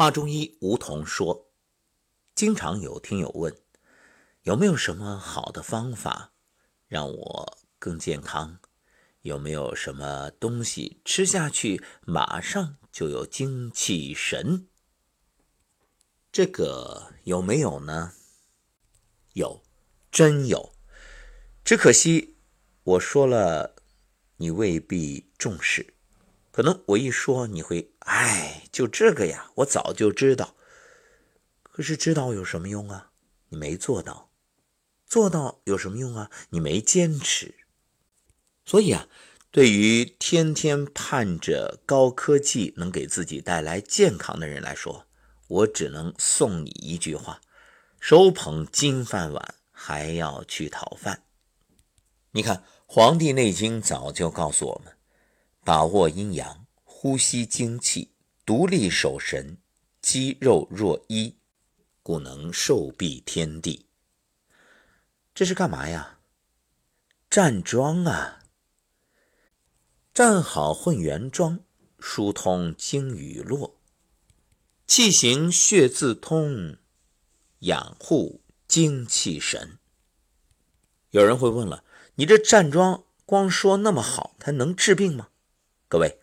华中医吴桐说：“经常有听友问，有没有什么好的方法让我更健康？有没有什么东西吃下去马上就有精气神？这个有没有呢？有，真有。只可惜我说了，你未必重视。可能我一说，你会。”哎，就这个呀，我早就知道。可是知道有什么用啊？你没做到。做到有什么用啊？你没坚持。所以啊，对于天天盼着高科技能给自己带来健康的人来说，我只能送你一句话：手捧金饭碗还要去讨饭。你看，《黄帝内经》早就告诉我们，把握阴阳。呼吸精气，独立守神，肌肉若一，故能寿庇天地。这是干嘛呀？站桩啊！站好混元桩，疏通经与络，气行血自通，养护精气神。有人会问了，你这站桩光说那么好，它能治病吗？各位。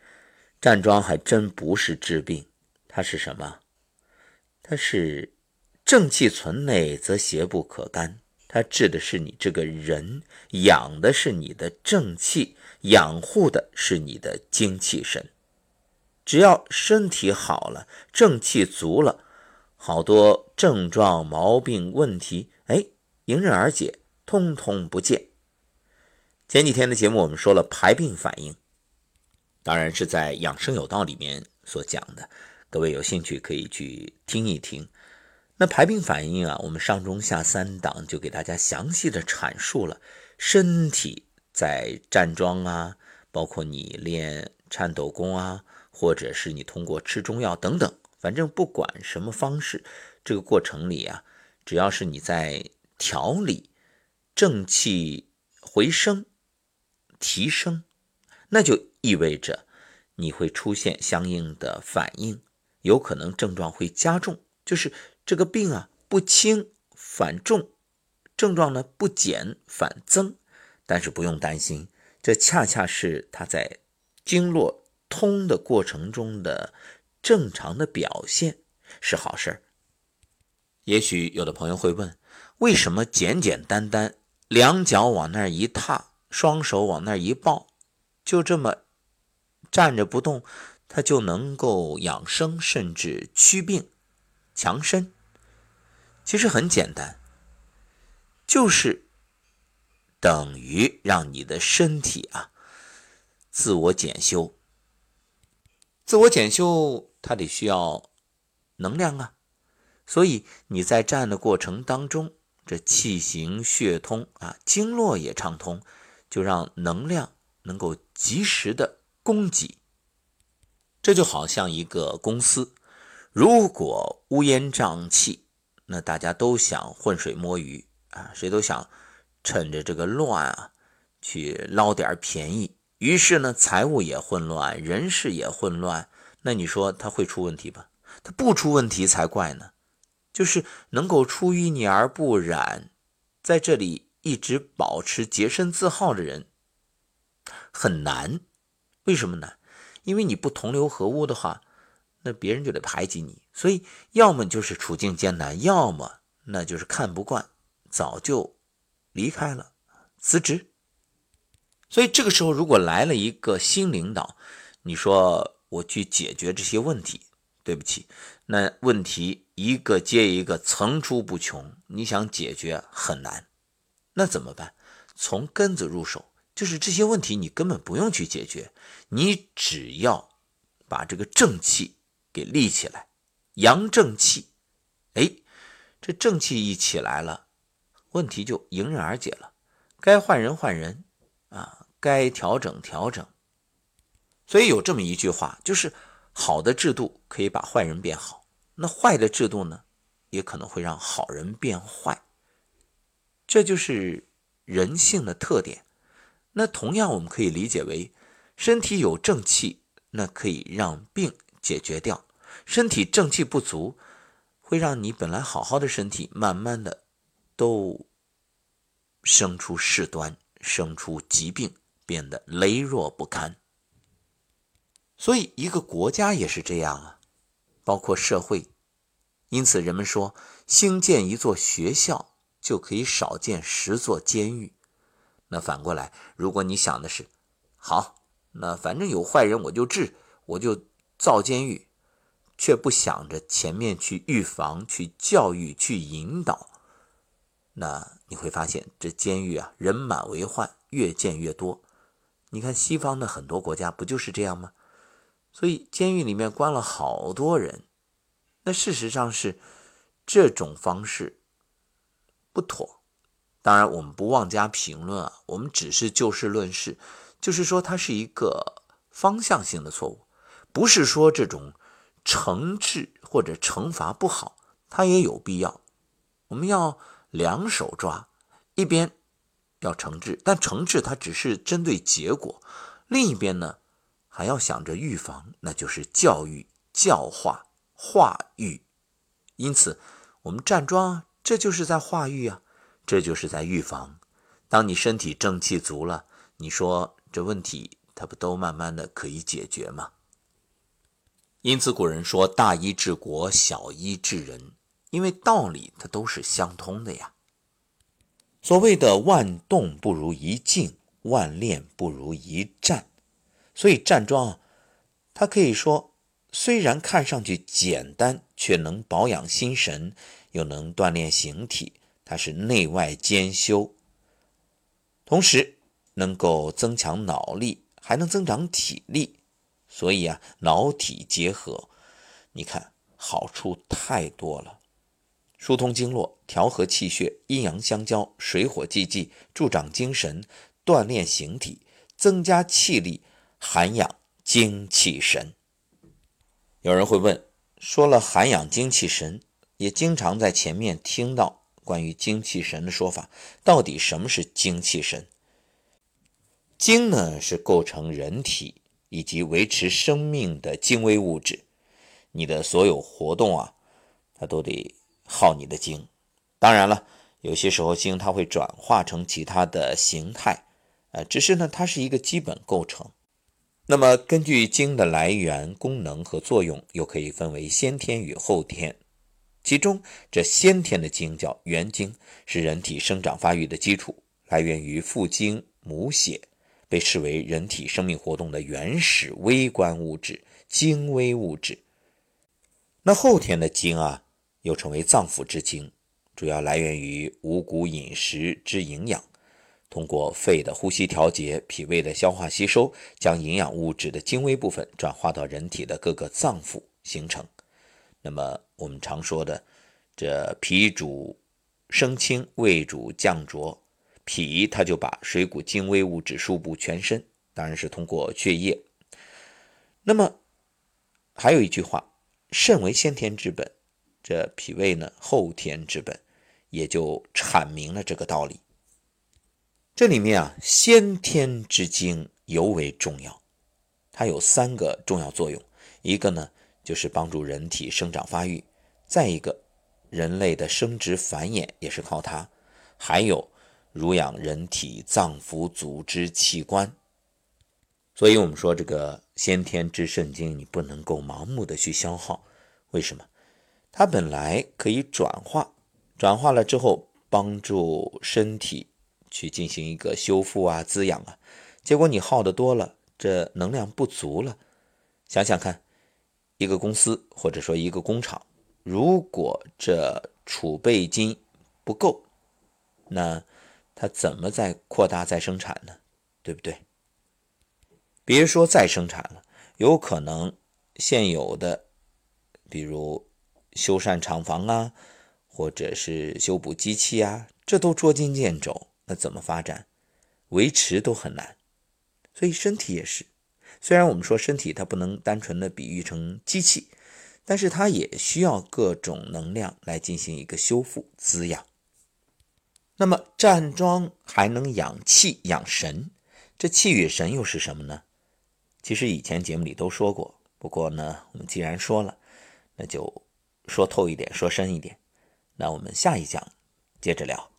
站桩还真不是治病，它是什么？它是正气存内，则邪不可干。它治的是你这个人，养的是你的正气，养护的是你的精气神。只要身体好了，正气足了，好多症状、毛病、问题，哎，迎刃而解，通通不见。前几天的节目我们说了排病反应。当然是在《养生有道》里面所讲的，各位有兴趣可以去听一听。那排病反应啊，我们上中下三档就给大家详细的阐述了。身体在站桩啊，包括你练颤抖功啊，或者是你通过吃中药等等，反正不管什么方式，这个过程里啊，只要是你在调理正气回升、提升，那就。意味着你会出现相应的反应，有可能症状会加重，就是这个病啊不轻反重，症状呢不减反增。但是不用担心，这恰恰是它在经络通的过程中的正常的表现，是好事儿。也许有的朋友会问，为什么简简单单两脚往那儿一踏，双手往那儿一抱，就这么？站着不动，它就能够养生，甚至祛病、强身。其实很简单，就是等于让你的身体啊自我检修。自我检修，它得需要能量啊，所以你在站的过程当中，这气行血通啊，经络也畅通，就让能量能够及时的。供给，这就好像一个公司，如果乌烟瘴气，那大家都想浑水摸鱼啊，谁都想趁着这个乱啊去捞点便宜。于是呢，财务也混乱，人事也混乱。那你说他会出问题吧？他不出问题才怪呢。就是能够出淤泥而不染，在这里一直保持洁身自好的人很难。为什么呢？因为你不同流合污的话，那别人就得排挤你。所以，要么就是处境艰难，要么那就是看不惯，早就离开了，辞职。所以这个时候，如果来了一个新领导，你说我去解决这些问题，对不起，那问题一个接一个，层出不穷，你想解决很难。那怎么办？从根子入手。就是这些问题，你根本不用去解决，你只要把这个正气给立起来，阳正气，哎，这正气一起来了，问题就迎刃而解了。该换人换人啊，该调整调整。所以有这么一句话，就是好的制度可以把坏人变好，那坏的制度呢，也可能会让好人变坏。这就是人性的特点。那同样，我们可以理解为，身体有正气，那可以让病解决掉；身体正气不足，会让你本来好好的身体，慢慢的都生出事端，生出疾病，变得羸弱不堪。所以，一个国家也是这样啊，包括社会。因此，人们说，兴建一座学校就可以少建十座监狱。那反过来，如果你想的是，好，那反正有坏人我就治，我就造监狱，却不想着前面去预防、去教育、去引导，那你会发现这监狱啊，人满为患，越建越多。你看西方的很多国家不就是这样吗？所以监狱里面关了好多人。那事实上是这种方式不妥，当然我们不妄加评论啊，我们只是就事论事，就是说它是一个方向性的错误，不是说这种惩治或者惩罚不好，它也有必要，我们要两手抓，一边要惩治，但惩治它只是针对结果，另一边呢还要想着预防，那就是教育教化。化育，因此我们站桩，这就是在化育啊，这就是在预防。当你身体正气足了，你说这问题它不都慢慢的可以解决吗？因此古人说大医治国，小医治人，因为道理它都是相通的呀。所谓的万动不如一静，万练不如一站，所以站桩，它可以说。虽然看上去简单，却能保养心神，又能锻炼形体，它是内外兼修，同时能够增强脑力，还能增长体力，所以啊，脑体结合，你看好处太多了，疏通经络，调和气血，阴阳相交，水火既济，助长精神，锻炼形体，增加气力，涵养精气神。有人会问，说了涵养精气神，也经常在前面听到关于精气神的说法。到底什么是精气神？精呢，是构成人体以及维持生命的精微物质。你的所有活动啊，它都得耗你的精。当然了，有些时候精它会转化成其他的形态，呃，只是呢，它是一个基本构成。那么，根据精的来源、功能和作用，又可以分为先天与后天。其中，这先天的精叫元精，是人体生长发育的基础，来源于父精母血，被视为人体生命活动的原始微观物质、精微物质。那后天的精啊，又称为脏腑之精，主要来源于五谷饮食之营养。通过肺的呼吸调节、脾胃的消化吸收，将营养物质的精微部分转化到人体的各个脏腑形成。那么我们常说的，这脾主升清，胃主降浊。脾它就把水谷精微物质输布全身，当然是通过血液。那么还有一句话：肾为先天之本，这脾胃呢后天之本，也就阐明了这个道理。这里面啊，先天之精尤为重要，它有三个重要作用。一个呢，就是帮助人体生长发育；再一个，人类的生殖繁衍也是靠它；还有濡养人体脏腑、组织、器官。所以，我们说这个先天之肾精，你不能够盲目的去消耗。为什么？它本来可以转化，转化了之后帮助身体。去进行一个修复啊、滋养啊，结果你耗的多了，这能量不足了。想想看，一个公司或者说一个工厂，如果这储备金不够，那它怎么再扩大再生产呢？对不对？别说再生产了，有可能现有的，比如修缮厂房啊，或者是修补机器啊，这都捉襟见肘。那怎么发展，维持都很难，所以身体也是。虽然我们说身体它不能单纯的比喻成机器，但是它也需要各种能量来进行一个修复滋养。那么站桩还能养气养神，这气与神又是什么呢？其实以前节目里都说过，不过呢，我们既然说了，那就说透一点，说深一点。那我们下一讲接着聊。